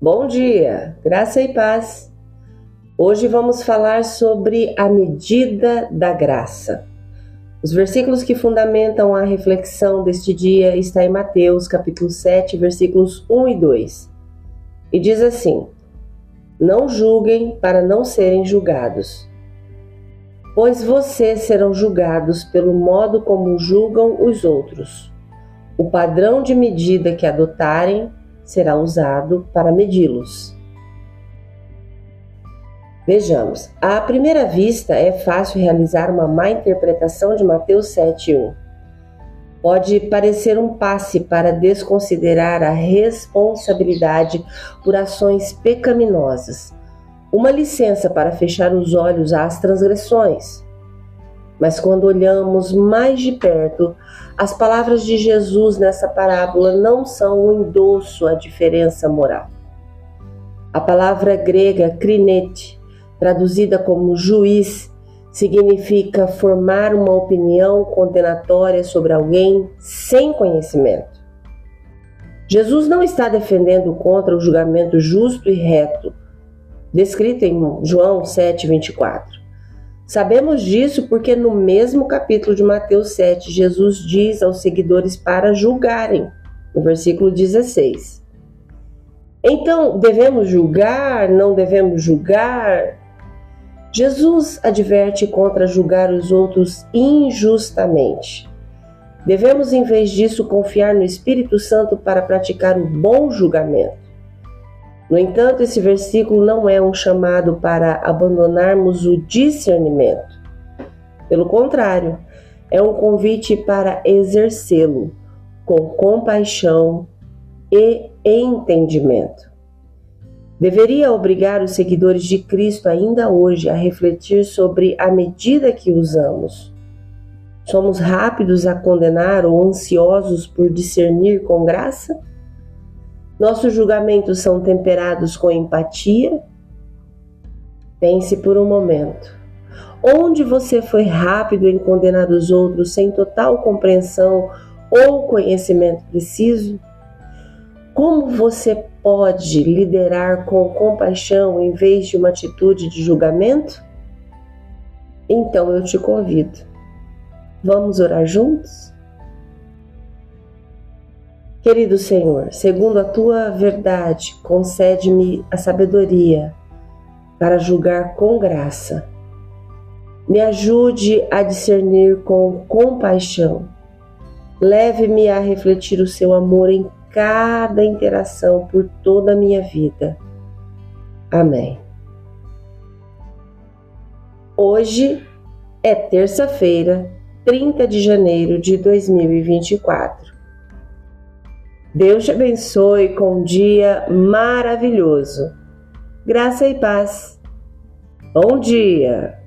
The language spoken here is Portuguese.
Bom dia, graça e paz. Hoje vamos falar sobre a medida da graça. Os versículos que fundamentam a reflexão deste dia está em Mateus, capítulo 7, versículos 1 e 2. E diz assim: Não julguem para não serem julgados, pois vocês serão julgados pelo modo como julgam os outros. O padrão de medida que adotarem será usado para medi-los. Vejamos, à primeira vista é fácil realizar uma má interpretação de Mateus 7:1. Pode parecer um passe para desconsiderar a responsabilidade por ações pecaminosas, uma licença para fechar os olhos às transgressões. Mas quando olhamos mais de perto, as palavras de Jesus nessa parábola não são um endosso à diferença moral. A palavra grega crinete, traduzida como juiz, significa formar uma opinião condenatória sobre alguém sem conhecimento. Jesus não está defendendo contra o julgamento justo e reto, descrito em João 7:24. Sabemos disso porque no mesmo capítulo de Mateus 7, Jesus diz aos seguidores para julgarem, no versículo 16. Então, devemos julgar? Não devemos julgar? Jesus adverte contra julgar os outros injustamente. Devemos, em vez disso, confiar no Espírito Santo para praticar o bom julgamento. No entanto, esse versículo não é um chamado para abandonarmos o discernimento. Pelo contrário, é um convite para exercê-lo com compaixão e entendimento. Deveria obrigar os seguidores de Cristo ainda hoje a refletir sobre a medida que usamos. Somos rápidos a condenar ou ansiosos por discernir com graça? Nossos julgamentos são temperados com empatia? Pense por um momento. Onde você foi rápido em condenar os outros sem total compreensão ou conhecimento preciso? Como você pode liderar com compaixão em vez de uma atitude de julgamento? Então eu te convido. Vamos orar juntos? Querido Senhor, segundo a tua verdade, concede-me a sabedoria para julgar com graça. Me ajude a discernir com compaixão. Leve-me a refletir o seu amor em cada interação por toda a minha vida. Amém. Hoje é terça-feira, 30 de janeiro de 2024. Deus te abençoe com um dia maravilhoso. Graça e paz. Bom dia!